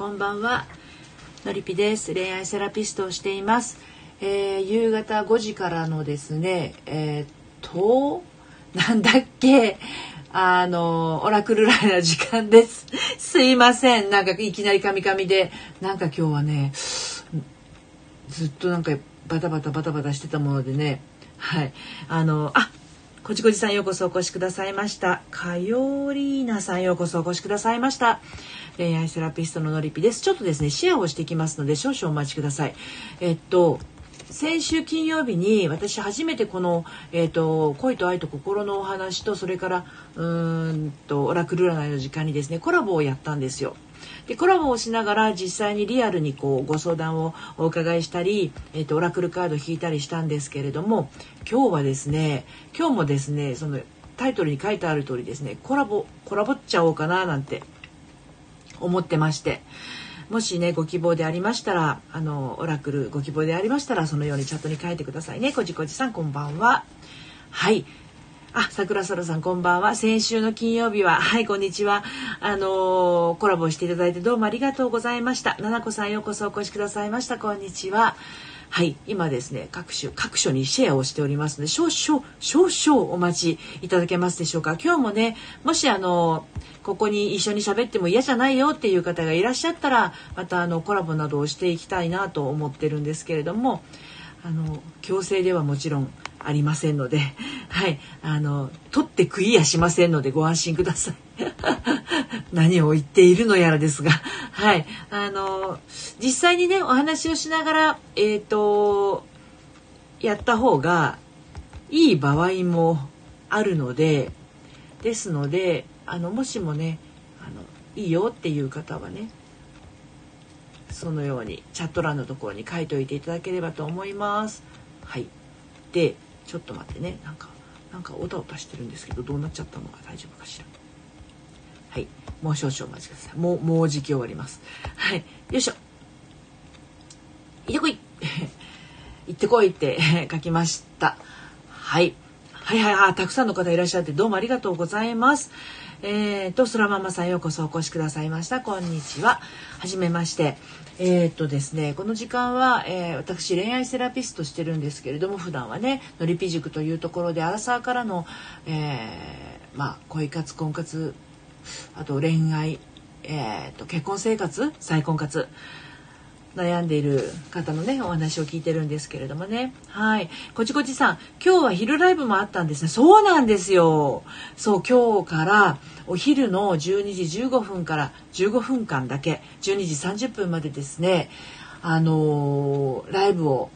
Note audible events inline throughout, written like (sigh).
こんばんは。のりぴです。恋愛セラピストをしています、えー、夕方5時からのですねえー、っとなんだっけあのオラクルライナー時間です。すいません。なんかいきなりカミカミでなんか今日はねずっとなんかバタバタバタバタしてたものでね。はい。あのあこちこちさんようこそお越しくださいました。かよりーなさんようこそお越しくださいました。恋愛セラピストののりぴですちょっとですねシェアをしていきますので少々お待ちくださいえっと先週金曜日に私初めてこの、えーと、恋と愛と心のお話とそれからうーんとオラクル占いの時間にですねコラボをやったんですよ。でコラボをしながら実際にリアルにこうご相談をお伺いしたり、えーと、オラクルカード引いたりしたんですけれども今日はですね今日もですねそのタイトルに書いてある通りですねコラボコラボっちゃおうかななんて思ってましてもしねご希望でありましたらあのオラクルご希望でありましたらそのようにチャットに書いてくださいねこじこじさんこんばんははいあ、桜空さんこんばんは。先週の金曜日は、はい、こんにちは。あのー、コラボしていただいてどうもありがとうございました。ななこさんようこそお越しくださいました。こんにちは。はい、今ですね、各種、各所にシェアをしておりますので、少々、少々お待ちいただけますでしょうか。今日もね、もしあの、ここに一緒に喋っても嫌じゃないよっていう方がいらっしゃったら、またあの、コラボなどをしていきたいなと思ってるんですけれども、あの、強制ではもちろんありませんので、はい、あの、取ってクリアしませんのでご安心ください。(laughs) 何を言っているのやらですが、はい、あの実際にねお話をしながらえっ、ー、とやった方がいい場合もあるのでですのであのもしもねあのいいよっていう方はねそのようにチャット欄のところに書いておいていただければと思います。はい、でちょっと待ってねなんかなんかおたおたしてるんですけどどうなっちゃったのか大丈夫かしら。もう少々お待ちください。もうもうじき終わります。はい。よいしょ。行ってこい。(laughs) 行ってこいって (laughs) 書きました。はい。はいはい。はいたくさんの方いらっしゃってどうもありがとうございます。えーと、そらママさんようこそお越しくださいました。こんにちは。はじめまして。えー、っとですね、この時間は、えー、私恋愛セラピストしてるんですけれども、普段はね、のりぴ塾というところでアラサーからの、えー、まあ、恋活、婚活、あと恋愛、えーと、結婚生活再婚活悩んでいる方のねお話を聞いてるんですけれどもね。はい。こちこちさん今日は昼ライブもあったんですね。そうなんですよ。そう今日からお昼の12時15分から15分間だけ12時30分までですねあのー、ライブを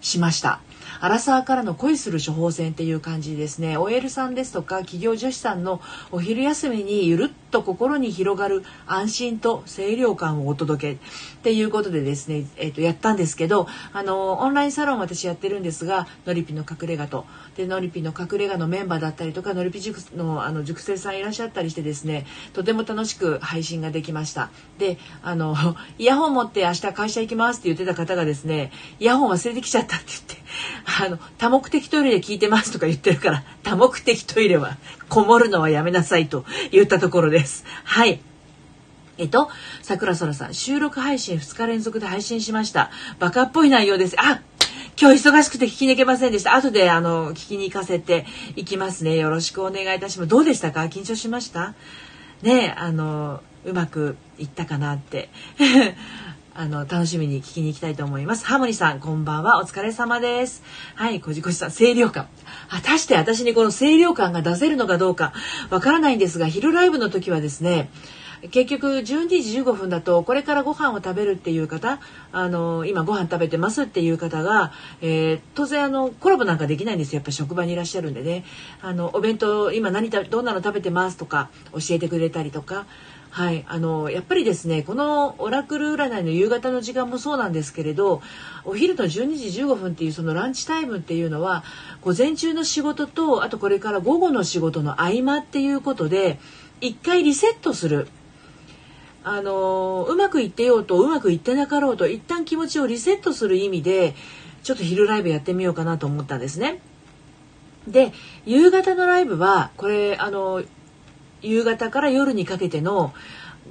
しました。アラサーからの恋する処方箋っていう感じですね。OL さんですとか企業女子さんのお昼休みにゆるっと心に広がる安心と清涼感をお届けっていうことでですね、えー、とやったんですけどあのオンラインサロン私やってるんですがのりぴの隠れ家と。でのりぴの隠れ家のメンバーだったりとかのりぴ塾のあの塾生さんいらっしゃったりしてですねとても楽しく配信ができました。であの (laughs) イヤホン持って明日会社行きますって言ってた方がですねイヤホン忘れてきちゃったって言ってあの多目的トイレで聞いてますとか言ってるから多目的トイレはこもるのはやめなさいと言ったところですはいえっと、桜空さん、収録配信2日連続で配信しました。バカっぽい内容です。あ今日忙しくて聞きに行けませんでした。後で、あの、聞きに行かせていきますね。よろしくお願いいたします。どうでしたか？緊張しました？ねあの、うまくいったかなって。あの、楽しみに聞きに行きたいと思います。ハモニさん、こんばんは。お疲れ様です。はい、こじこじさん、清涼感。果たして私にこの清涼感が出せるのかどうかわからないんですが、昼ライブの時はですね、結局12時15分だとこれからご飯を食べるっていう方あの今ご飯食べてますっていう方が、えー、当然あのコラボなんかできないんですよやっぱ職場にいらっしゃるんでねあのお弁当今何どんなの食べてますとか教えてくれたりとかはい、あのやっぱりですねこのオラクル占いの夕方の時間もそうなんですけれどお昼の12時15分っていうそのランチタイムっていうのは午前中の仕事とあとこれから午後の仕事の合間っていうことで一回リセットする。あのうまくいってようとうまくいってなかろうと一旦気持ちをリセットする意味でちょっと昼ライブやってみようかなと思ったんですね。で夕方のライブはこれあの夕方から夜にかけての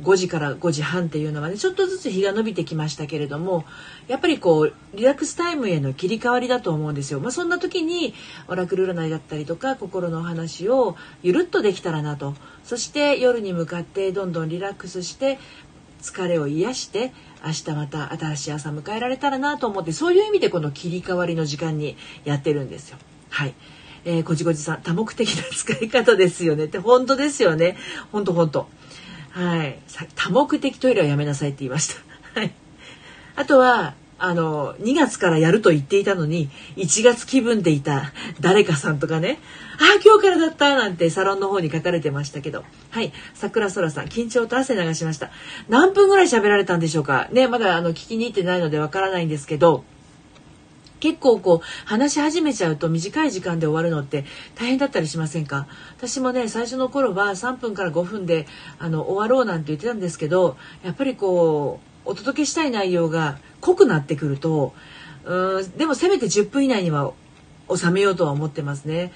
5時から5時半っていうのはねちょっとずつ日が伸びてきましたけれどもやっぱりこうリラックスタイムへの切り替わりだと思うんですよ。まあ、そんな時にオラクル占いだったりとか心のお話をゆるっとできたらなとそして夜に向かってどんどんリラックスして疲れを癒して明日また新しい朝迎えられたらなと思ってそういう意味でこの切り替わりの時間にやってるんですよ。はい。えー、こじこじさん多目的な使い方ですよねって本当ですよね。本当本当。はい。多目的トイレはやめなさいって言いました。(laughs) はい。あとは、あの、2月からやると言っていたのに、1月気分でいた誰かさんとかね、ああ、今日からだったなんてサロンの方に書かれてましたけど、はい、桜空さん、緊張と汗流しました。何分ぐらい喋られたんでしょうかね、まだあの、聞きに行ってないのでわからないんですけど、結構こう話し始めちゃうと短い時間で終わるのって大変だったりしませんか？私もね最初の頃は3分から5分であの終わろうなんて言ってたんですけどやっぱりこうお届けしたい内容が濃くなってくるとうんでもせめて10分以内には収めようとは思ってますね。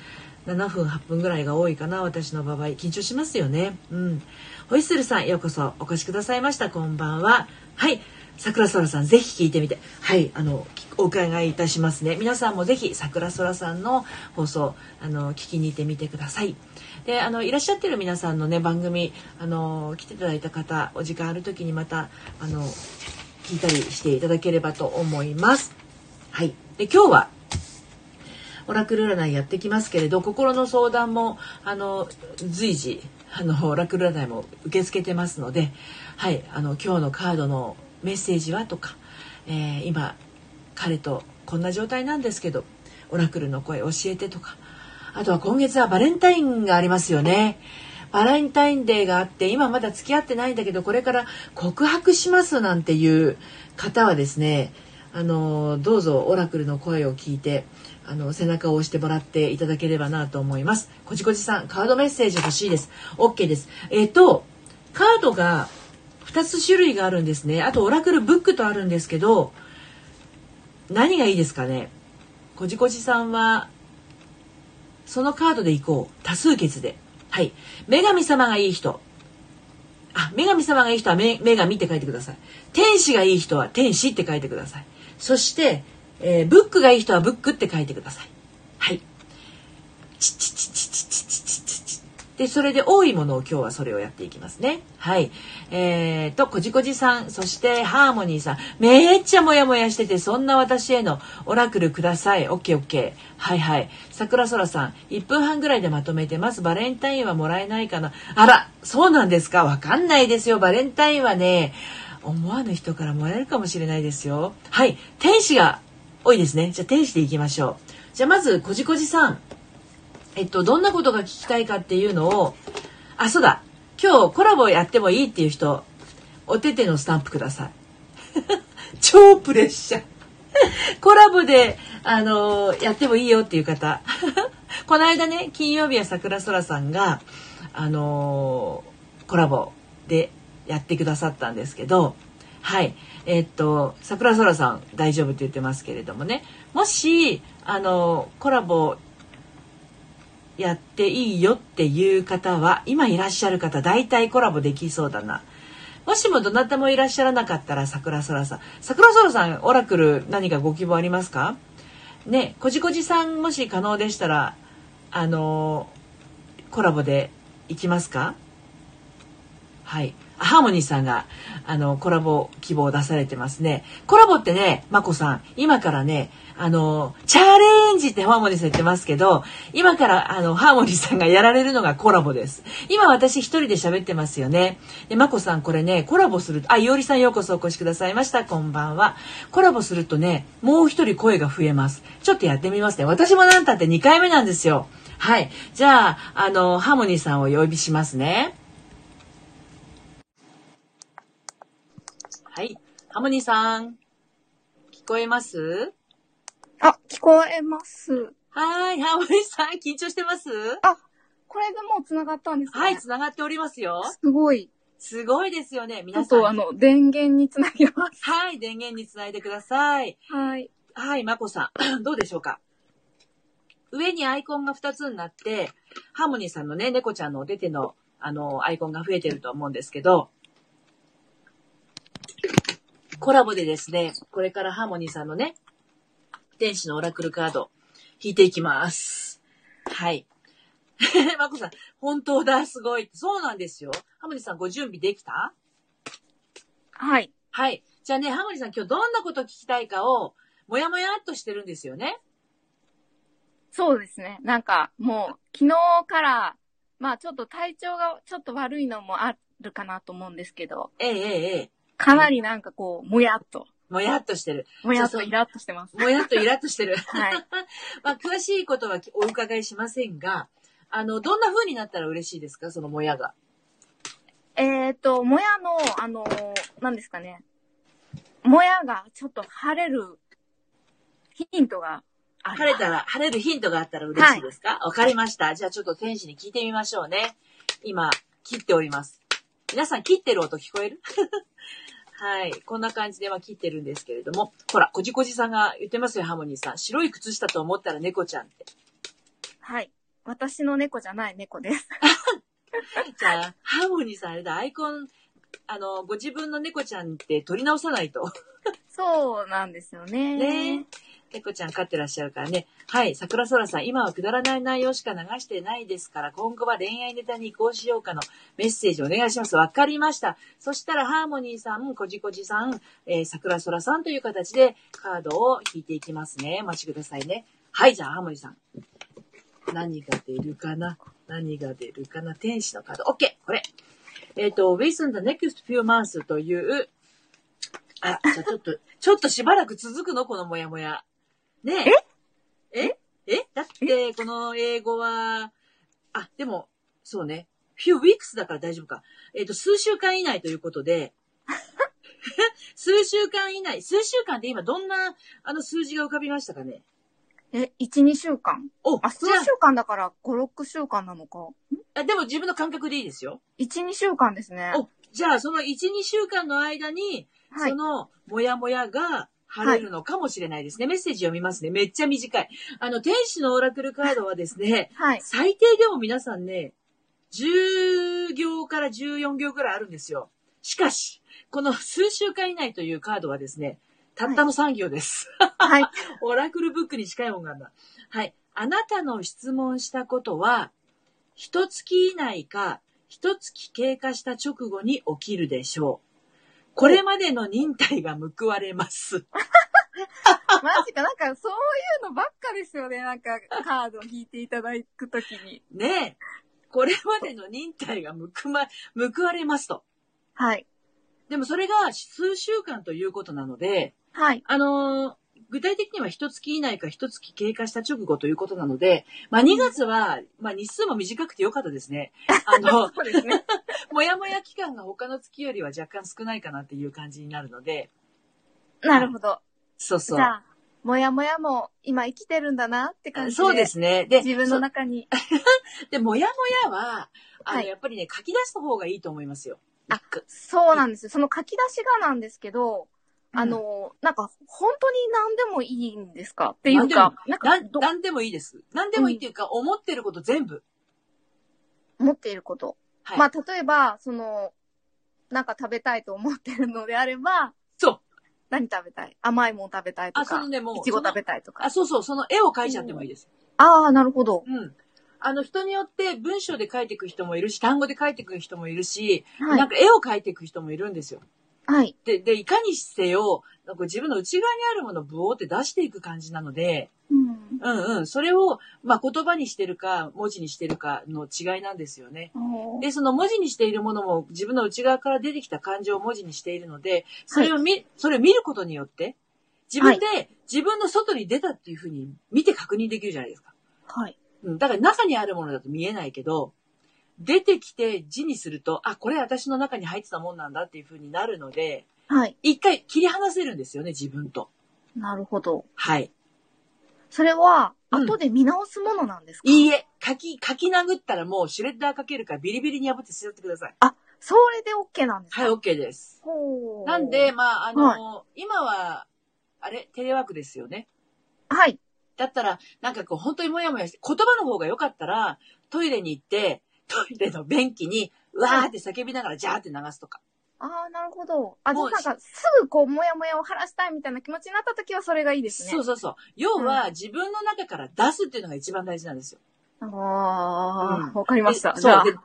7分8分ぐらいが多いかな私の場合。緊張しますよね。うん。ホイッスルさんようこそお越しくださいました。こんばんは。はい。桜空さんぜひ聞いてみて。はいあのお伺いいたしますね。皆さんもぜひ桜空さんの放送あの聞きに行ってみてください。であのいらっしゃってる皆さんのね番組あの来ていただいた方お時間ある時にまたあの聞いたりしていただければと思います。はい。で今日はオラクル占いやってきますけれど心の相談もあの随時あのオラクル占いも受け付けてますのではいあの今日のカードのメッセージは？とか、えー、今彼とこんな状態なんですけどオラクルの声教えてとかあとは今月はバレンタインがありますよね。バレンタインデーがあって今まだ付き合ってないんだけどこれから告白しますなんていう方はですねあのどうぞオラクルの声を聞いてあの背中を押してもらっていただければなと思います。こじこじさんカードメッセージ欲しいです。OK です。えっ、とカードが2つ種類があるんですね。あとオラクルブックとあるんですけど何がいいですかね？こじこじさんはそのカードでいこう。多数決で。はい。女神様がいい人。あ女神様がいい人は女神って書いてください。天使がいい人は天使って書いてください。そして、えー、ブックがいい人はブックって書いてくださいはい。で、それで多いものを今日はそれをやっていきますね。はい。えーと、こじこじさん、そしてハーモニーさん、めっちゃモヤモヤしてて、そんな私へのオラクルください。オッケーオッケー。はいはい。桜空さん、1分半ぐらいでまとめてます。バレンタインはもらえないかな。あら、そうなんですかわかんないですよ。バレンタインはね、思わぬ人からもらえるかもしれないですよ。はい。天使が多いですね。じゃあ天使でいきましょう。じゃあまず、こじこじさん。えっと、どんなことが聞きたいかっていうのを、あ、そうだ。今日コラボやってもいいっていう人、お手手のスタンプください。(laughs) 超プレッシャー。(laughs) コラボで、あのー、やってもいいよっていう方。(laughs) この間ね、金曜日は桜空さんが、あのー、コラボでやってくださったんですけど、はい。え、っと、桜空さん大丈夫って言ってますけれどもね、もし、あの、コラボやっていいよっていう方は今いらっしゃる方大体コラボできそうだな。もしもどなたもいらっしゃらなかったら桜空さん。桜空さん、オラクル何かご希望ありますか？ね、こじこじさんもし可能でしたら、あのー、コラボでいきますか？はい。ハーモニーさんが、あの、コラボ希望を出されてますね。コラボってね、まこさん、今からね、あの、チャレンジってハーモニーさん言ってますけど、今からあの、ハーモニーさんがやられるのがコラボです。今私一人で喋ってますよね。で、まこさんこれね、コラボすると、あ、いおりさんようこそお越しくださいました。こんばんは。コラボするとね、もう一人声が増えます。ちょっとやってみますね。私もなんたって2回目なんですよ。はい。じゃあ、あの、ハーモニーさんをお呼びしますね。はい。ハーモニーさん。聞こえます？あ、聞こえます。はい、ハモリさん、緊張してます？あ、これでもう繋がったんですか、ね、はい、繋がっておりますよ。すごい。すごいですよね、皆さん。あと、あの、電源につなげます。はい、電源につないでください。はい。はい、まこさん、(clears throat) どうでしょうか？上にアイコンが2つになって、ハーモニーさんのね、猫ちゃんのお手手の、あの、アイコンが増えてると思うんですけど、コラボでですね、これからハーモニーさんのね、天使のオラクルカード、引いていきます。はい。(laughs) まこさん、本当だ、すごい。そうなんですよ。ハーモニーさん、ご準備できた？はい。はい。じゃあね、ハーモニーさん、今日どんなこと聞きたいかを、もやもやっとしてるんですよね。そうですね。なんか、もう、昨日から、まあちょっと体調がちょっと悪いのもあるかなと思うんですけど、ええええええ。かなりなんかこう、もやっと、もやっとしてる。もやっとイラッとしてます。もやっとイラッとしてる。(laughs) はい。(laughs) まあ、詳しいことはお伺いしませんが、あの、どんな風になったら嬉しいですか？そのもやが。えっ、ー、と、もやの、あのー、何ですかね。もやがちょっと晴れるヒントがある。晴れたら、晴れるヒントがあったら嬉しいですか？わ、かりました。じゃあちょっと天使に聞いてみましょうね。今、切っております。皆さん切ってる音聞こえる？はい。こんな感じでは切ってるんですけれども。ほら、こじこじさんが言ってますよ、ハーモニーさん。白い靴下と思ったら猫ちゃんって。はい。私の猫じゃない猫です。(laughs) じゃあ、ハーモニーさんあれだ、アイコン、あの、ご自分の猫ちゃんって取り直さないと。そうなんですよね。ね猫ちゃん飼ってらっしゃるからね。はい、桜空さん、今はくだらない内容しか流してないですから、今後は恋愛ネタに移行しようかのメッセージお願いします。わかりました。そしたら、ハーモニーさん、こじこじさん、えー、桜空さんという形でカードを引いていきますね。お待ちくださいね。はい、じゃあ、ハーモニーさん。何が出るかな？何が出るかな？天使のカード。OK! これ。えっ、と、Within the next few months という、あ、じゃあちょっと、ちょっとしばらく続くの？このモヤモヤ。ねえ？え？え？だって、この英語は、あ、でも、そうね。few weeks だから大丈夫か。えっ、と、数週間以内ということで、(laughs) 数週間以内、数週間って今どんな、あの数字が浮かびましたかね？え、1、2週間？お、あ、数週間だから5、6週間なのか。あ、あでも自分の感覚でいいですよ。1、2週間ですね。お、じゃあその1、2週間の間に、はいそ。の、もやもやが晴れるのかもしれないですね。メッセージ読みますね。めっちゃ短い。あの、天使のオラクルカードはですね、はい。最低でも皆さんね、10行から14行ぐらいあるんですよ。しかし、この数週間以内というカードはですね、たったの3行です。(laughs) はい。オラクルブックに近いもんがあるんだ。はい。あなたの質問したことは、一月以内か、一月経過した直後に起きるでしょう。これまでの忍耐が報われます。(laughs) マジか、なんかそういうのばっかですよね。なんかカードを引いていただくときに。ねえ。これまでの忍耐が報ま、報われますと。はい。でもそれが数週間ということなので、はい。あのー具体的には一月以内か一月経過した直後ということなので、まあ2月は、まあ日数も短くてよかったですね。(laughs) あの、そうですね。もやもや期間が他の月よりは若干少ないかなっていう感じになるので、なるほど。そうそうじ。ゃあ、もやもやも今生きてるんだなって感じで。そうですね。で、自分の中に。そ (laughs) で、もやもやは、あの、はいやっぱりね、書き出した方がいいと思いますよ。あそうなんですよ。その書き出しがなんですけど、あの、なんか、本当に何でもいいんですか？っていうか、なんかなん、ど、なんでもいいです。なんでもいいっていうか、思ってること全部。持っていること。はい。まあ、例えば、その、なんか食べたいと思ってるのであれば、そう。何食べたい？甘いもの食べたいとあ、そかの、ね、もう。いちご食べそたいとかのあ、。そうそう、その絵を描いちゃってもいいです。ああ、なるほど。うん。あの、人によって文章で書いていく人もいるし、単語で書いていく人もいるし、はい。なんか絵を描いていく人もいるんですよ。はい。で、で、いかにせよ、なんか自分の内側にあるものをブオーって出していく感じなので、うん。うんうん。それを、まあ、言葉にしてるか、文字にしてるかの違いなんですよね。で、その文字にしているものも自分の内側から出てきた感情を文字にしているので、それを見、それを見ることによって、自分で、自分の外に出たっていうふうに見て確認できるじゃないですか。はい。うん。だから中にあるものだと見えないけど、出てきて字にすると、あ、これ私の中に入ってたもんなんだっていうふうになるので、はい。一回切り離せるんですよね、自分と。なるほど。はい。それは、うん後で見直すものなんですか、いいえ、書き、書き殴ったらもうシュレッダーかけるからビリビリに破って捨ててください。それで OK なんですか？はい、OK です。なんで、、まあ、あの、今は、あれ、テレワークですよね。はい。だったら、なんかこう、本当にもやもやして、言葉の方が良かったら、トイレに行って、トイレの便器に、うわーって叫びながら、ジャーって流すとか。ああ、なるほど。あ、じゃあなんか、すぐこう、もやもやを晴らしたいみたいな気持ちになった時はそれがいいですね。そうそうそう。要は、自分の中から出すっていうのが一番大事なんですよ。ああ、うんわかりました。でじゃあそう。で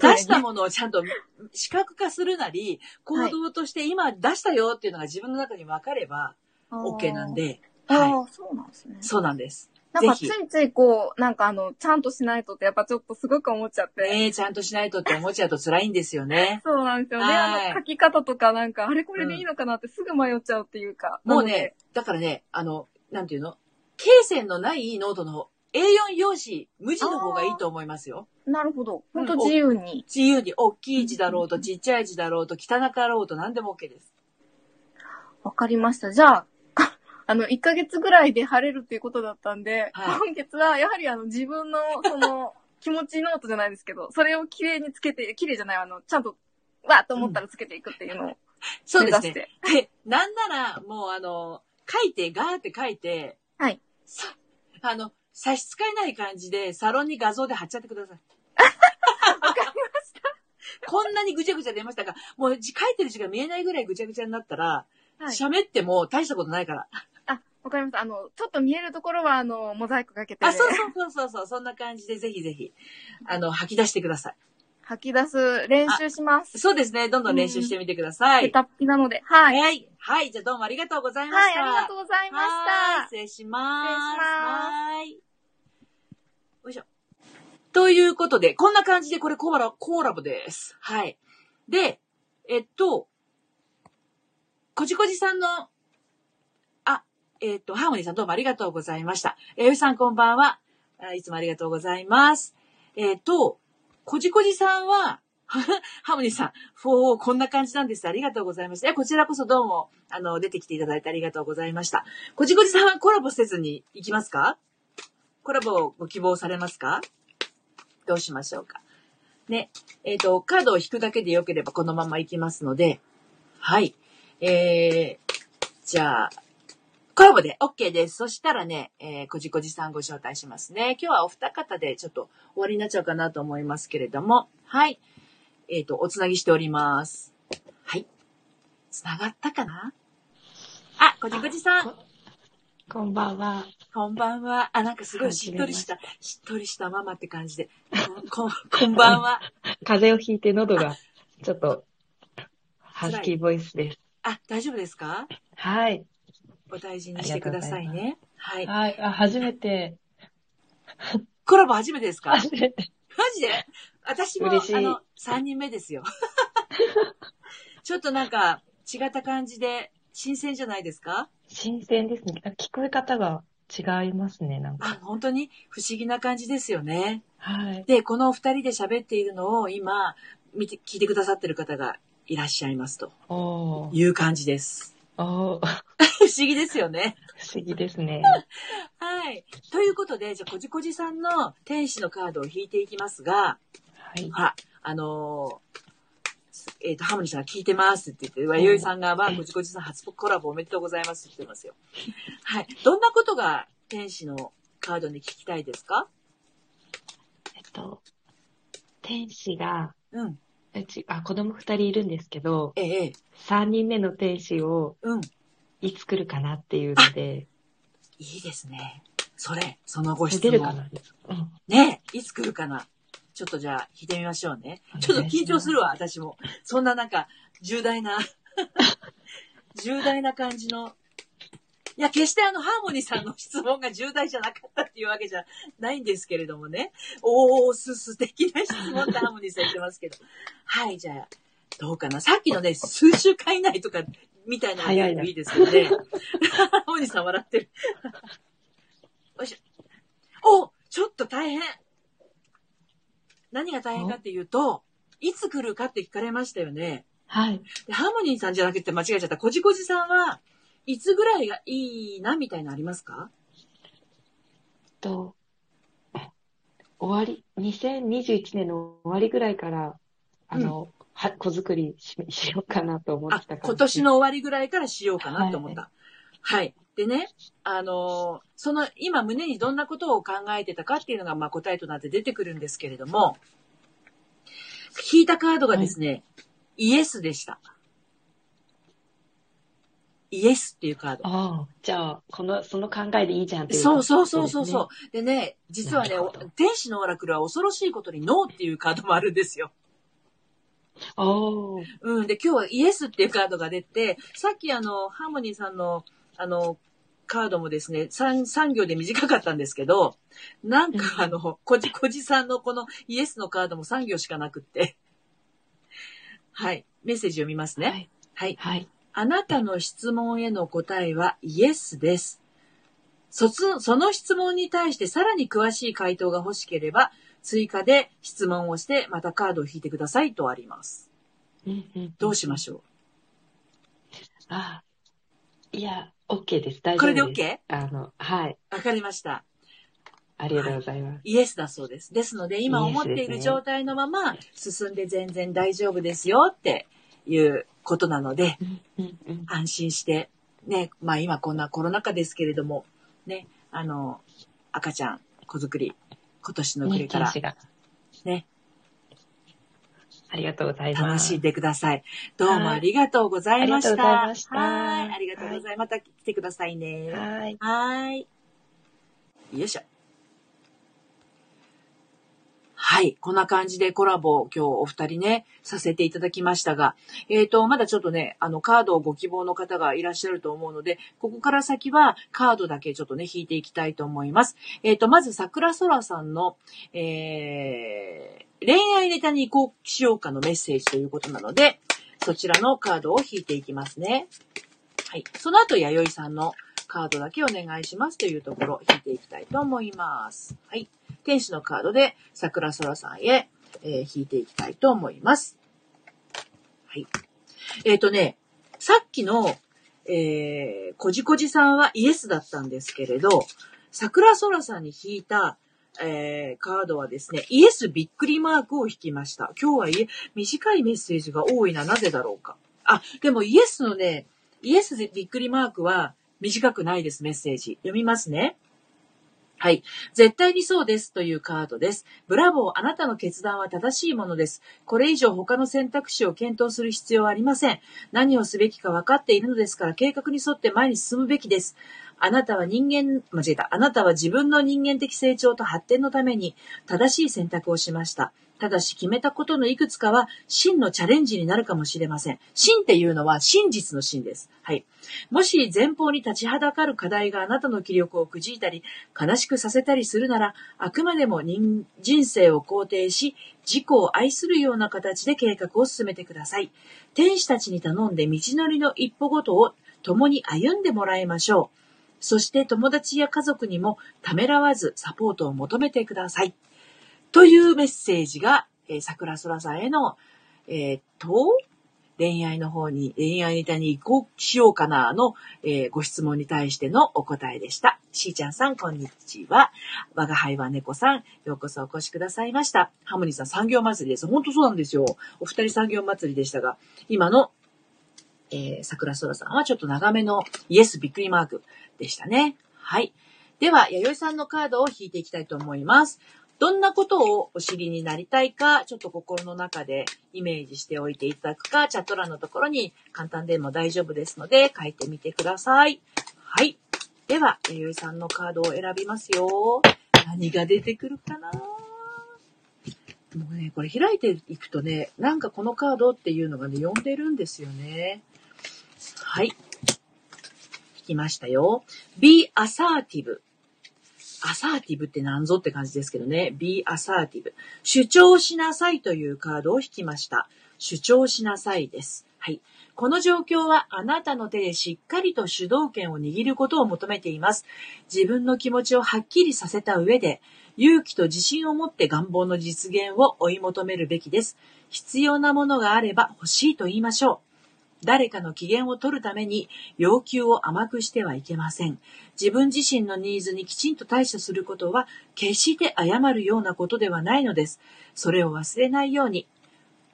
出したものをちゃんと視覚化するなり、行動として今出したよっていうのが自分の中に分かれば OK なん。で、あはあ、そうなんですねい。。そうなんです。なんかついついこう、なんかあの、ちゃんとしないとってやっぱちょっとすごく思っちゃって。ねえ、ちゃんとしないとって思っちゃうと辛いんですよね。そうなんですよね。はいあの書き方とかなんか、あれこれでいいのかなってすぐ迷っちゃうっていうか。もうなのでね、だからね、あの、なんていうの罫線のないノートの方、A4 用紙、無地の方がいいと思いますよ。なるほど。うんほんと自由に。自由に、大きい字だろうと、ちっちゃい字だろうと、汚かろうと、何でも OK です。わかりました。じゃあ、かあの、1ヶ月ぐらいで晴れるっていうことだったんで、はい今月はやはりあの、自分の、その、(laughs) 気持ちノートじゃないですけど、それを綺麗につけて、綺麗じゃない、あの、ちゃんと、わーっと思ったらつけていくっていうのをそうですねし。て。で、なんなら、もうあの、書いて、ガーって書いて、はい。さあの、差し支えない感じで、サロンに画像で貼っちゃってください。(laughs) わかりました。こんなにぐちゃぐちゃ出ましたが、もう字書いてる字が見えないぐらいぐちゃぐちゃになったら、はい。喋、っても大したことないから。あ、わかりました。あの、ちょっと見えるところは、あの、モザイクかけて、あ、そうそうそうそうそう、そんな感じでぜひぜひ、あの、吐き出してください。吐き出す練習します。そうですね、どんどん練習してみてください。ペタッピなので。はい。はい。はい、じゃあどうもありがとうございまはい、した。ありがとうございまはいし失礼します。失礼しますはい。よいしょ。ということで、こんな感じでこれコーラ、コーラボです。はい。で、えっと、こじこじさんの、あ、えっと、ハーモニーさんどうもありがとうございました。えゆさんこんばんは。いつもありがとうございます。えっと、こじこじさんは、(laughs) ハーモニーさん、フォー、こんな感じなんです。ありがとうございました。えこちらこそどうも、あの、出てきていただいてありがとうございました。こじこじさんはコラボせずに行きますか？コラボをご希望されますか？どうしましょうか。ね。えっ、と、カードを引くだけでよければこのまま行きますので、はい。えー、じゃあ、コラボで OK です。そしたらね、えー、こじこじさんご招待しますね。今日はお二方でちょっと終わりになっちゃうかなと思いますけれども、はい。えっ、と、おつなぎしております。はい。つながったかな？あ、こじこじさん。こんばんは。こんばんは。あ、なんかすごいしっとりした、しっとりしたママって感じで。こん、こん (laughs) こんばんは。風邪をひいて喉がちょっとハスキーボイスです。あ、大丈夫ですか？はい。お大事にしてくださいね。はい。はい。あ、初めて。コラボ初めてですか？マ初めて。ジで？私も、あの、3人目ですよ。(laughs) ちょっとなんか、違った感じで、新鮮じゃないですか？新鮮ですね。あ聞こえ方が違いますね、なんあか。、本当に？不思議な感じですよね。はい。で、このお二人で喋っているのを今、見て、聞いてくださってる方がいらっしゃいますと。いう感じです。おー。(laughs) 不思議ですよね。不思議ですね。(laughs) はい。ということで、じゃあ、こじこじさんの天使のカードを引いていきますが、はい。は、あのーえっ、と、ハモニさんが聞いてますって言って、わよいさんが、は、こじこじさん初コラボおめでとうございますって言ってますよ。はい。どんなことが天使のカードに聞きたいですか？えっと、天使が、うん。うち、あ、子供二人いるんですけど、ええ、ええ三人目の天使をうん。いつ来るかなっていうので、いいですね。それ、そのご質出るか問。なうん。ねえ、いつ来るかなちょっとじゃあ、引いてみましょうね。ちょっと緊張するわ、私も。そんななんか、重大な、(laughs) 重大な感じの。いや、決してあの、ハーモニーさんの質問が重大じゃなかったっていうわけじゃないんですけれどもね。おー、す、素敵な質問ってハーモニーさん言ってますけど。はい、じゃあ、どうかな。さっきのね、数週間以内とか、みたいなの早いないいですけどね。ハーモニーさん笑ってる。よいしょ。おちょっと大変。何が大変かっていうと、いつ来るかって聞かれましたよね。はい。でハーモニーさんじゃなくて間違えちゃった。こじこじさんはいつぐらいがいいなみたいなのありますか？と、終わり、2021年の終わりぐらいから、あの、は、子作りししようかなと思ってあた今年の終わりぐらいからしようかなと思った。はい。でね、あのーその、今胸にどんなことを考えてたかっていうのが、まあ答えとなって出てくるんですけれども、引いたカードがですね、イエスでした。イエスっていうカード。ああ、じゃあ、この、その考えでいいじゃんっていう、そうそうそうそうそう。でね、実はね天使のオラクルは恐ろしいことにノーっていうカードもあるんですよ。おー。うん。で、今日はイエスっていうカードが出て、さっきあの、ハーモニーさんの、あの、カードもですね、3、3行で短かったんですけど、なんかあの、こじこじさんのこのイエスのカードも3行しかなくって。はい。メッセージ読みますね。はい。はい。はい。あなたの質問への答えはイエスです。その質問に対してさらに詳しい回答が欲しければ、追加で質問をして、またカードを引いてくださいとあります。どうしまょしょう？ああ。いや、OK です。大丈夫です。これで OK? あの、はい。わかりました。ありがとうございます。イエスだそうです。ですので、今思っている状態のまま進んで全然大丈夫ですよっていうことなので。安心して、ね、まあ今こんなコロナ禍ですけれども、ね、あの、赤ちゃん、子作り、今年の暮れね、から。ね、ありがとうございます。楽しんでください。どうもありがとうございました。はいありがとうございましたはい、ありがとうございます。また来てくださいね。はい。はい。よいしょ。はい。こんな感じでコラボを今日お二人ね、させていただきましたが、えっ、と、まだちょっとね、あの、カードをご希望の方がいらっしゃると思うので、ここから先はカードだけちょっとね、引いていきたいと思います。えっ、と、まず桜空さんの、えー、恋愛ネタに移行しようかのメッセージということなので、そちらのカードを引いていきますね。はい。その後、弥生さんのカードだけお願いしますというところ、引いていきたいと思います。はい。天使のカードで桜空さんへ、えー引いていきたいと思います。はい。えっ、とね、さっきの、えー、こじこじさんはイエスだったんですけれど、桜空さんに引いた、えー、カードはですね、イエスびっくりマークを引きました。今日は、短いメッセージが多いな、なぜだろうか。あ、でもイエスのね、イエスでびっくりマークは短くないです、メッセージ。読みますね。はい。絶対にそうですというカードです。ブラボー、あなたの決断は正しいものです。これ以上他の選択肢を検討する必要はありません。何をすべきか分かっているのですから、計画に沿って前に進むべきです。あなたは人間、間違えた。あなたは自分の人間的成長と発展のために正しい選択をしました。ただし決めたことのいくつかは真のチャレンジになるかもしれません。真っていうのは真実の真です。はい。もし前方に立ちはだかる課題があなたの気力をくじいたり、悲しくさせたりするなら、あくまでも人人生を肯定し、自己を愛するような形で計画を進めてください。天使たちに頼んで道のりの一歩ごとを共に歩んでもらいましょう。そして友達や家族にもためらわずサポートを求めてください。というメッセージが、えー桜空さんへの、えーと、恋愛の方に、恋愛ネタに移行しようかなの、えーご質問に対してのお答えでした。しーちゃんさん、こんにちは。我が輩は猫さん、ようこそお越しくださいました。ハモニーさん、産業祭りです。本当そうなんですよ。お二人産業祭りでしたが、今の、えー桜空さんはちょっと長めのイエスびっくりマークでしたね。はい。では、弥生さんのカードを引いていきたいと思います。どんなことをお知りになりたいか、ちょっと心の中でイメージしておいていただくか、チャット欄のところに簡単でも大丈夫ですので、書いてみてください。はい。では、弥生さんのカードを選びますよ。何が出てくるかな？もうね、これ開いていくとね、なんかこのカードっていうのがね、読んでるんですよね。はい。引きましたよ。be assertive。アサーティブって何ぞって感じですけどね。be assertive。主張しなさいというカードを引きました。主張しなさいです。はい。この状況はあなたの手でしっかりと主導権を握ることを求めています。自分の気持ちをはっきりさせた上で、勇気と自信を持って願望の実現を追い求めるべきです。必要なものがあれば欲しいと言いましょう。誰かの機嫌を取るために要求を甘くしてはいけません。自分自身のニーズにきちんと対処することは決して謝るようなことではないのです。それを忘れないように。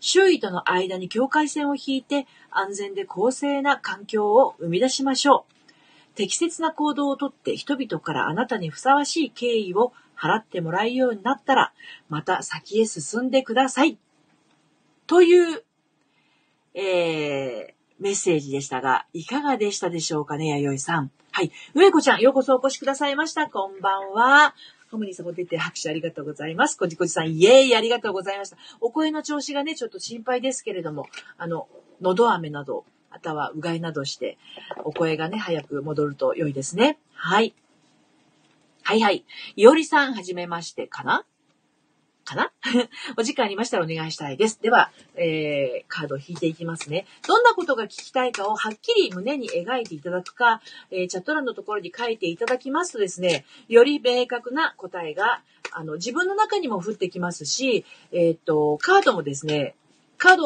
周囲との間に境界線を引いて安全で公正な環境を生み出しましょう。適切な行動をとって人々からあなたにふさわしい敬意を払ってもらえるようになったら、また先へ進んでください。という、えー、メッセージでしたが、いかがでしたでしょうかね、弥生さん。はい。上子ちゃん、ようこそお越しくださいました。こんばんは。ハムニーさんも出て拍手ありがとうございます。こじこじさん、イエーイありがとうございました。お声の調子がね、ちょっと心配ですけれども、あの、喉飴など、あとはうがいなどして、お声がね、早く戻ると良いですね。はい。はいはい。いおりさん、はじめましてかな？かな？(laughs) お時間ありましたらお願いしたいです。では、えー、カードを引いていきますね。どんなことが聞きたいかをはっきり胸に描いていただくか、えー、チャット欄のところに書いていただきますとですね、より明確な答えが、あの、自分の中にも降ってきますし、えっ、と、カードもですね、カード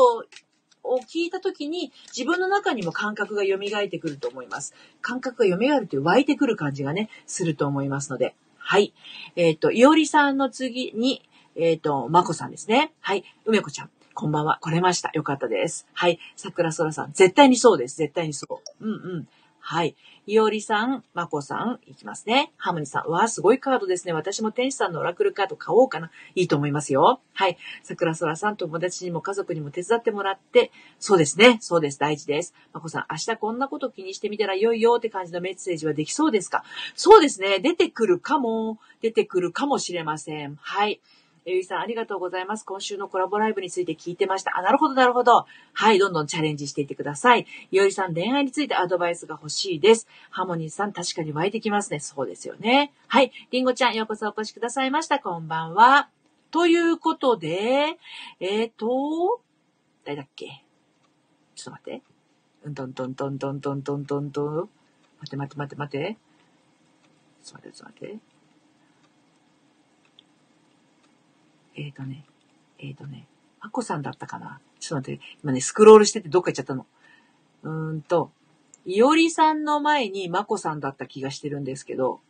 を聞いたときに自分の中にも感覚が蘇ってくると思います。感覚が蘇るという湧いてくる感じがね、すると思いますので。はい。えっ、ー、と、いおりさんの次に、えっ、ー、と、まこさんですね。はい。梅子ちゃん。こんばんは。来れました。よかったです。はい。桜空さん。絶対にそうです。絶対にそう。うんうん。はい。いおりさん、まこさん、いきますね。ハムニさん。わあ、すごいカードですね。私も天使さんのオラクルカード買おうかな。いいと思いますよ。はい。桜空さん、友達にも家族にも手伝ってもらって、そうですね。そうです。大事です。まこさん、明日こんなこと気にしてみたら良いよって感じのメッセージはできそうですか？そうですね。出てくるかも、出てくるかもしれません。はい。ゆいさん、ありがとうございます。今週のコラボライブについて聞いてました。あ、なるほど、なるほど。はい、どんどんチャレンジしていってください。ゆいさん、恋愛についてアドバイスが欲しいです。ハモニーさん、確かに湧いてきますね。そうですよね。はい、りんごちゃん、ようこそお越しくださいました。こんばんは。ということで、えっ、ー、と、誰だっけ？ちょっと待って。うんとんとんとんとんとんとんとんとん。待って待って待って待って。ちょっと待って、ちょっと待って。えっ、ー、とね、えっ、ー、とね、まこさんだったかな？ちょっと待って、今ね、スクロールしててどっか行っちゃったの。うーんと、いおりさんの前にまこさんだった気がしてるんですけど、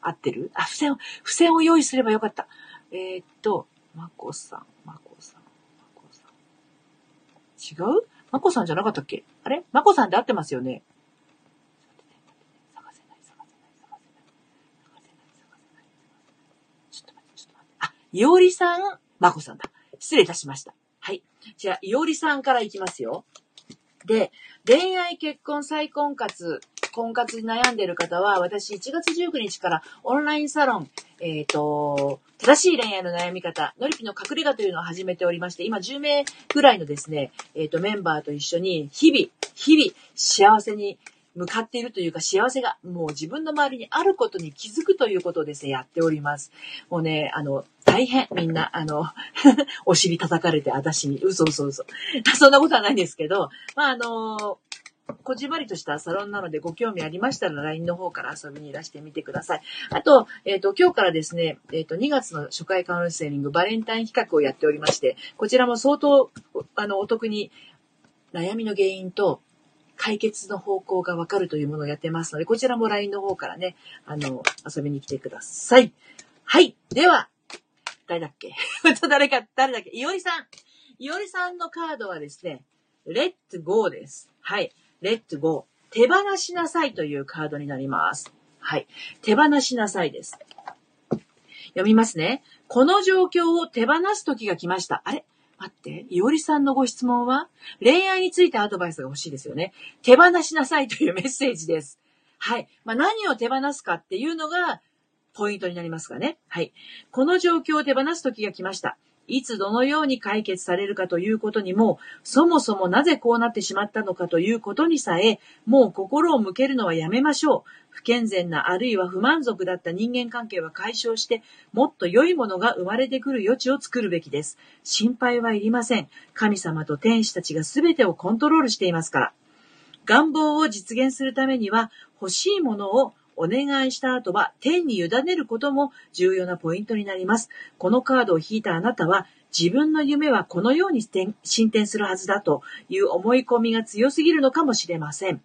合ってる？あ、付箋を、付箋を用意すればよかった。えー、っと、まこさん、まこさん、まこさん。違う？まこさんじゃなかったっけ？あれ？まこさんで合ってますよね？いおりさん、まこさんだ。失礼いたしました。はい。じゃあ、いおりさんからいきますよ。で、恋愛、結婚、再婚活、婚活に悩んでいる方は、私1月19日からオンラインサロン、えっ、ー、と、正しい恋愛の悩み方、のりぴの隠れ家というのを始めておりまして、今10名ぐらいのですね、えっ、ー、と、メンバーと一緒に、日々、日々、幸せに向かっているというか幸せがもう自分の周りにあることに気づくということをですね、やっております。もうね、あの、大変、みんな、あの、(laughs) お尻叩かれて、私に、嘘嘘嘘。(laughs) そんなことはないんですけど、まあ、あの、こじばりとしたサロンなのでご興味ありましたら LINE の方から遊びにいらしてみてください。あと、えっ、ー、と、今日からですね、えっ、ー、と、2月の初回カウンセリングバレンタイン企画をやっておりまして、こちらも相当、あの、お得に悩みの原因と解決の方向がわかるというものをやってますので、こちらも LINE の方からね、あの、遊びに来てください。はい。では、誰だっけ？(laughs) 誰か、誰だっけ？いおりさん。いおりさんのカードはですね、レッツゴーです。はい。レッツゴー。手放しなさいというカードになります。はい。手放しなさいです。読みますね。この状況を手放す時が来ました。あれ？待って、いおりさんのご質問は？恋愛についてアドバイスが欲しいですよね。手放しなさいというメッセージです。はい。まあ、何を手放すかっていうのがポイントになりますかね。はい。この状況を手放す時が来ました。いつどのように解決されるかということにも、そもそもなぜこうなってしまったのかということにさえ、もう心を向けるのはやめましょう。不健全なあるいは不満足だった人間関係は解消して、もっと良いものが生まれてくる余地を作るべきです。心配はいりません。神様と天使たちが全てをコントロールしていますから。願望を実現するためには、欲しいものをお願いした後は天に委ねることも重要なポイントになります。このカードを引いたあなたは自分の夢はこのように進展するはずだという思い込みが強すぎるのかもしれません。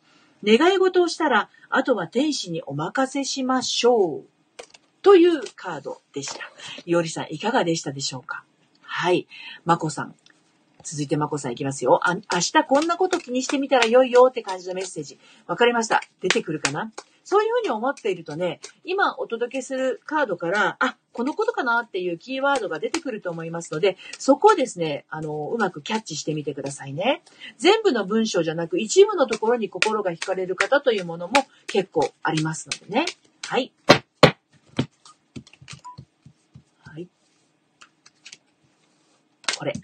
願い事をしたら、あとは天使にお任せしましょう。というカードでした。いおりさん、いかがでしたでしょうか？はい。まこさん。続いてまこさんいきますよ。あ、明日こんなこと気にしてみたら良いよって感じのメッセージ。わかりました。出てくるかな？そういうふうに思っているとね、今お届けするカードから、あ、このことかなっていうキーワードが出てくると思いますので、そこをですね、あの、うまくキャッチしてみてくださいね。全部の文章じゃなく、一部のところに心が惹かれる方というものも結構ありますのでね。はい。はい。これ。ちょ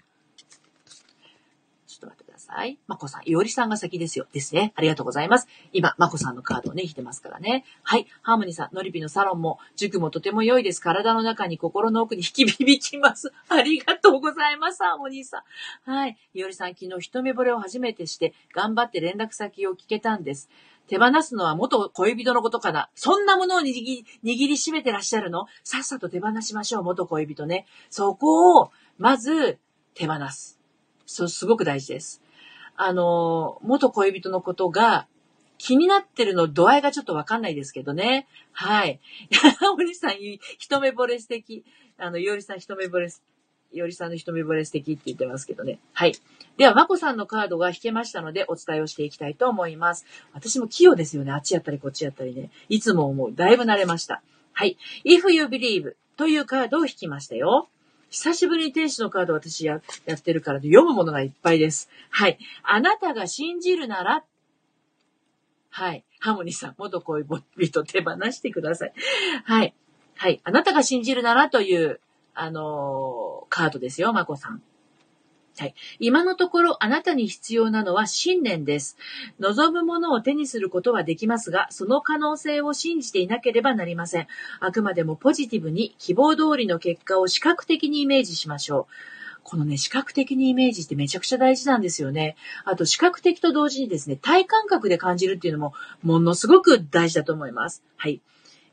っと待ってください。まこさん、いおりさんが先ですよ。ですね。ありがとうございます。今、まこさんのカードをね、引いてますからね。はい。ハーモニーさん、のりぴのサロンも、塾もとても良いです。体の中に心の奥に引き響きます。(laughs) ありがとうございます、ハーモニーさん。はい。いおりさん、昨日一目惚れを初めてして、頑張って連絡先を聞けたんです。手放すのは元恋人のことかな。そんなものを握り、握りしめてらっしゃるの？さっさと手放しましょう、元恋人ね。そこを、まず、手放す。そう、すごく大事です。あの、元恋人のことが気になってるの度合いがちょっとわかんないですけどね。はい。(laughs) 森さん、一目惚れ素敵。あの、いおりさん一目惚れ、いおりさんの一目惚れ素敵って言ってますけどね。はい。では、まこさんのカードが引けましたので、お伝えをしていきたいと思います。私も器用ですよね。あっちやったりこっちやったりね。いつも思う。だいぶ慣れました。はい。If you believe というカードを引きましたよ。久しぶりに天使のカード私ややってるから読むものがいっぱいです。はい。あなたが信じるなら、はい。ハモニーさん、元恋人手放してください。はい。はい。あなたが信じるならという、あのーカードですよ、まこさん。はい。今のところあなたに必要なのは信念です。望むものを手にすることはできますが、その可能性を信じていなければなりません。あくまでもポジティブに希望通りの結果を視覚的にイメージしましょう。このね、視覚的にイメージってめちゃくちゃ大事なんですよね。あと、視覚的と同時にですね、体感覚で感じるっていうのも、ものすごく大事だと思います。はい。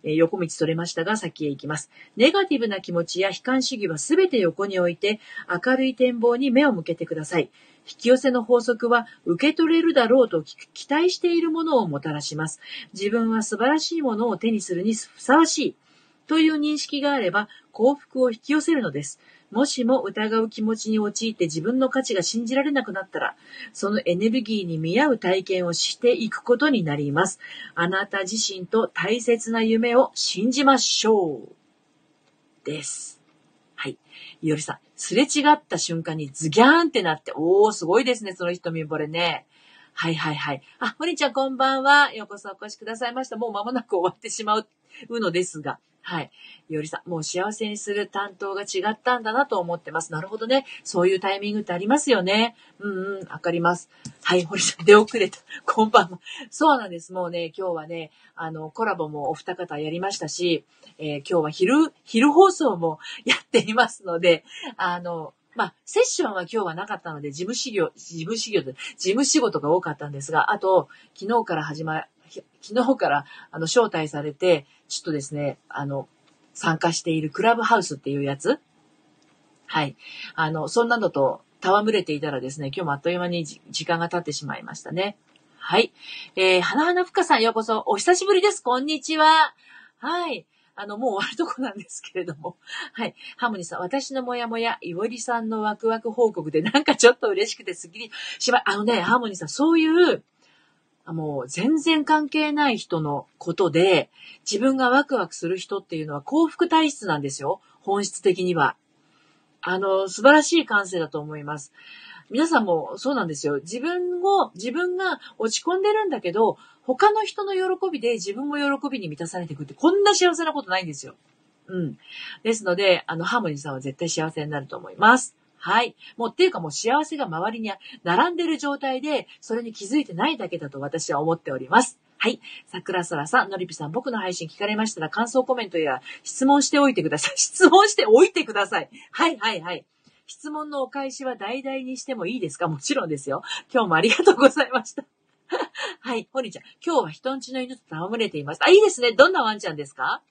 え横道取れましたが、先へ行きます。ネガティブな気持ちや悲観主義はすべて横に置いて、明るい展望に目を向けてください。引き寄せの法則は、受け取れるだろうと期待しているものをもたらします。自分は素晴らしいものを手にするにふさわしい。という認識があれば、幸福を引き寄せるのです。もしも疑う気持ちに陥って自分の価値が信じられなくなったら、そのエネルギーに見合う体験をしていくことになります。あなた自身と大切な夢を信じましょう。です。はい。いおりさん、すれ違った瞬間にズギャーンってなって、おー、すごいですね、その瞳惚れね。はいはいはい。あ、ほにちゃんこんばんは。ようこそお越しくださいました。もう間もなく終わってしまうのですが。はい。いおりさん、もう幸せにする担当が違ったんだなと思ってます。なるほどね。そういうタイミングってありますよね。うんうん、わかります。はい、堀さん、出遅れた。こんばんは。そうなんです。もうね、今日はね、あの、コラボもお二方やりましたし、えー今日は昼、昼放送も (laughs) やっていますので、あの、まあ、セッションは今日はなかったので、事務仕業、事務仕業で、事務仕事が多かったんですが、あと、昨日から始ま、昨日から、あの、招待されて、ちょっとですね、あの、参加しているクラブハウスっていうやつ？はい。あの、そんなのと戯れていたらですね、今日もあっという間に時間が経ってしまいましたね。はい。えー、花花ふかさんようこそ、お久しぶりです。こんにちは。はい。あの、もう終わるとこなんですけれども。はい。ハーモニーさん、私のもやもや、いおりさんのワクワク報告でなんかちょっと嬉しくてすっきりしま、あのね、ハーモニーさん、そういう、もう全然関係ない人のことで、自分がワクワクする人っていうのは幸福体質なんですよ。本質的には。あの、素晴らしい感性だと思います。皆さんもそうなんですよ。自分を、自分が落ち込んでるんだけど、他の人の喜びで自分も喜びに満たされていくって、こんな幸せなことないんですよ。うん。ですので、あの、ハーモニーさんは絶対幸せになると思います。はい。もうっていうかもう幸せが周りに並んでる状態で、それに気づいてないだけだと私は思っております。はい。桜空さん、のりぴさん、僕の配信聞かれましたら感想コメントや質問しておいてください。(laughs) 質問しておいてください。はい、はい、はい。質問のお返しは代々にしてもいいですか？もちろんですよ。今日もありがとうございました。(laughs) はい、ほにちゃん。今日は人んちの犬と戯れています。あ、いいですね。どんなワンちゃんですか？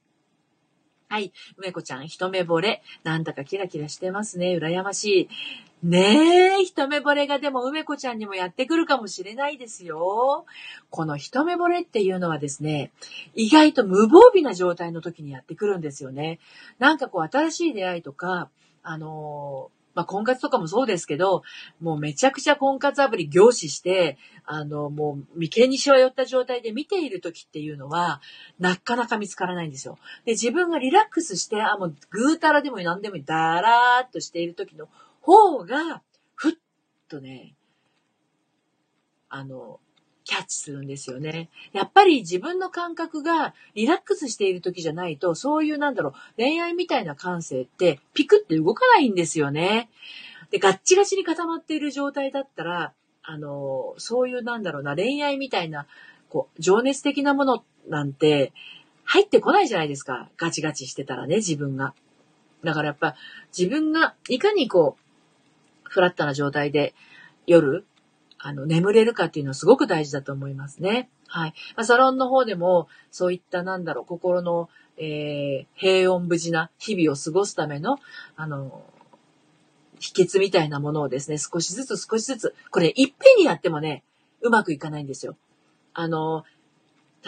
はい。梅子ちゃん、一目惚れ。なんだかキラキラしてますね。羨ましい。ねえ、一目惚れがでも梅子ちゃんにもやってくるかもしれないですよ。この一目惚れっていうのはですね、意外と無防備な状態の時にやってくるんですよね。なんかこう新しい出会いとか、あのーまあ、婚活とかもそうですけど、もうめちゃくちゃ婚活アプリ凝視して、あの、もう眉間にしわ寄った状態で見ている時っていうのは、なかなか見つからないんですよ。で、自分がリラックスして、あ、もうぐーたらでも何でもいい、だらーっとしている時の方が、ふっとね、あの、キャッチするんですよね。やっぱり自分の感覚がリラックスしている時じゃないと、そういうなんだろう、恋愛みたいな感性ってピクって動かないんですよね。で、ガッチガチに固まっている状態だったら、あの、そういうなんだろうな、恋愛みたいな、こう、情熱的なものなんて入ってこないじゃないですか。ガチガチしてたらね、自分が。だからやっぱ自分がいかにこう、フラットな状態で夜、あの、眠れるかっていうのはすごく大事だと思いますね。はい。まあ、サロンの方でも、そういったなんだろう、心の、えー、平穏無事な日々を過ごすための、あの、秘訣みたいなものをですね、少しずつ少しずつ、これ、いっぺんにやってもね、うまくいかないんですよ。あの、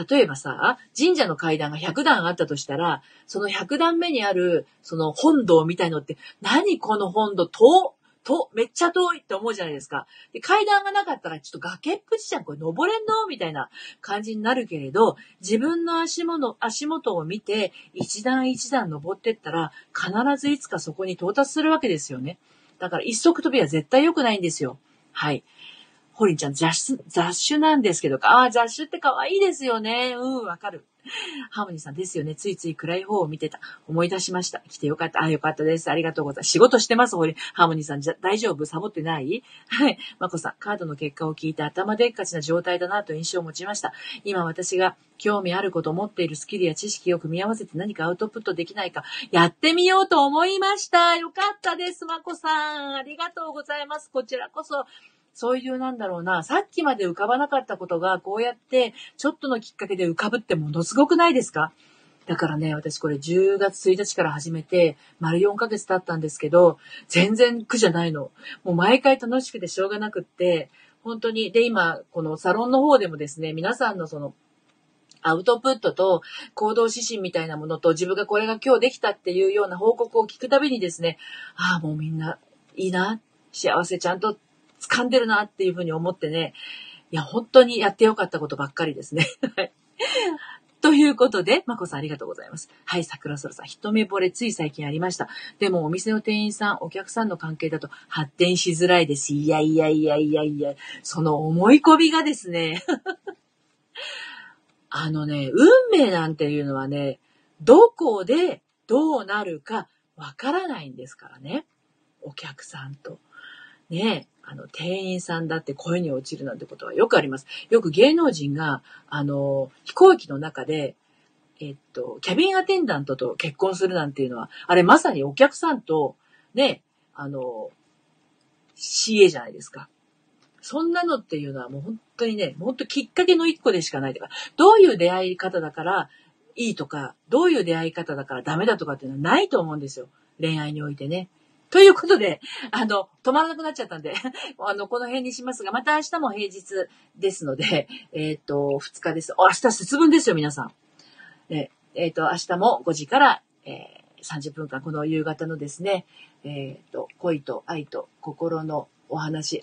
例えばさ、神社の階段が100段あったとしたら、その100段目にある、その本堂みたいのって、何この本堂、遠、と、めっちゃ遠いって思うじゃないですか。で、階段がなかったら、ちょっと崖っぷちじゃん、これ登れんの？みたいな感じになるけれど、自分の足元、足元を見て、一段一段登ってったら、必ずいつかそこに到達するわけですよね。だから一足飛びは絶対良くないんですよ。はい。ホリンちゃん、雑種、雑種なんですけど、ああ、雑種って可愛いですよね。うん、わかる。(laughs) ハーモニーさんですよね。ついつい暗い方を見てた。思い出しました。来てよかった。あ、よかったです。ありがとうございます。仕事してます、ホリハーモニーさん。じゃ、大丈夫？サボってない？(laughs) はい。まこさん、カードの結果を聞いて頭でっかちな状態だなと印象を持ちました。今私が興味あることを持っているスキルや知識を組み合わせて何かアウトプットできないか、やってみようと思いました。よかったです、まこさん。ありがとうございます。こちらこそ。そういうなんだろうな、さっきまで浮かばなかったことが、こうやって、ちょっとのきっかけで浮かぶってものすごくないですか？だからね、私これ10月1日から始めて、丸4ヶ月経ったんですけど、全然苦じゃないの。もう毎回楽しくてしょうがなくって、本当に、で今、このサロンの方でもですね、皆さんのその、アウトプットと行動指針みたいなものと自分がこれが今日できたっていうような報告を聞くたびにですね、ああ、もうみんないいな、幸せちゃんと掴んでるなっていうふうに思ってね、いや、本当にやってよかったことばっかりですね。はいということで、まこさんありがとうございます。はい、桜空さん、一目惚れつい最近ありました。でもお店の店員さん、お客さんの関係だと発展しづらいです。いやいやいやいやいや、その思い込みがですね、(laughs) あのね、運命なんていうのはね、どこでどうなるかわからないんですからね。お客さんと。ねあの、店員さんだって恋に落ちるなんてことはよくあります。よく芸能人が、あの、飛行機の中で、えっと、キャビンアテンダントと結婚するなんていうのは、あれまさにお客さんと、ね、あの、CA じゃないですか。そんなのっていうのはもう本当にね、本当きっかけの一個でしかないとか、どういう出会い方だからいいとか、どういう出会い方だからダメだとかっていうのはないと思うんですよ。恋愛においてね。(laughs) ということで、あの、止まらなくなっちゃったんで、(laughs) あの、この辺にしますが、また明日も平日ですので、(laughs) えっ、と、2日です。明日節分ですよ、皆さん。ええっ、と、明日も5時から、えー30分間、この夕方のですね、えっ、と、恋と愛と心のお話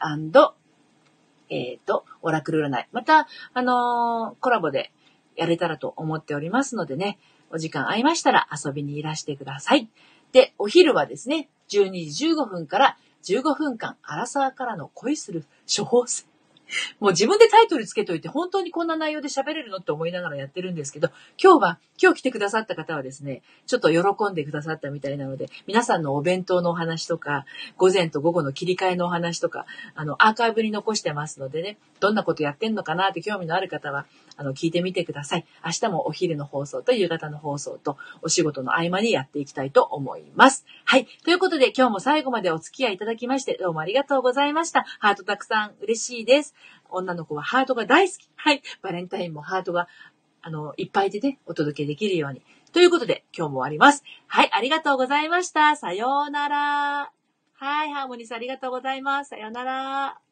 えっ、と、オラクル占い。また、あのコラボでやれたらと思っておりますのでね、お時間合いましたら遊びにいらしてください。で、お昼はですね、12時15分から15分間、アラサーからの恋する処方箋。(laughs) もう自分でタイトルつけといて、本当にこんな内容で喋れるのって思いながらやってるんですけど、今日は、今日来てくださった方はですね、ちょっと喜んでくださったみたいなので、皆さんのお弁当のお話とか、午前と午後の切り替えのお話とか、あの、アーカイブに残してますのでね、どんなことやってんのかなって興味のある方は、あの、聞いてみてください。明日もお昼の放送と夕方の放送と、お仕事の合間にやっていきたいと思います。はい。ということで、今日も最後までお付き合いいただきまして、どうもありがとうございました。ハートたくさん嬉しいです。女の子はハートが大好き。はい。バレンタインもハートが、あの、いっぱいでね、お届けできるように。ということで、今日も終わります。はい。ありがとうございました。さようなら。はい。ハーモニーさんありがとうございます。さようなら。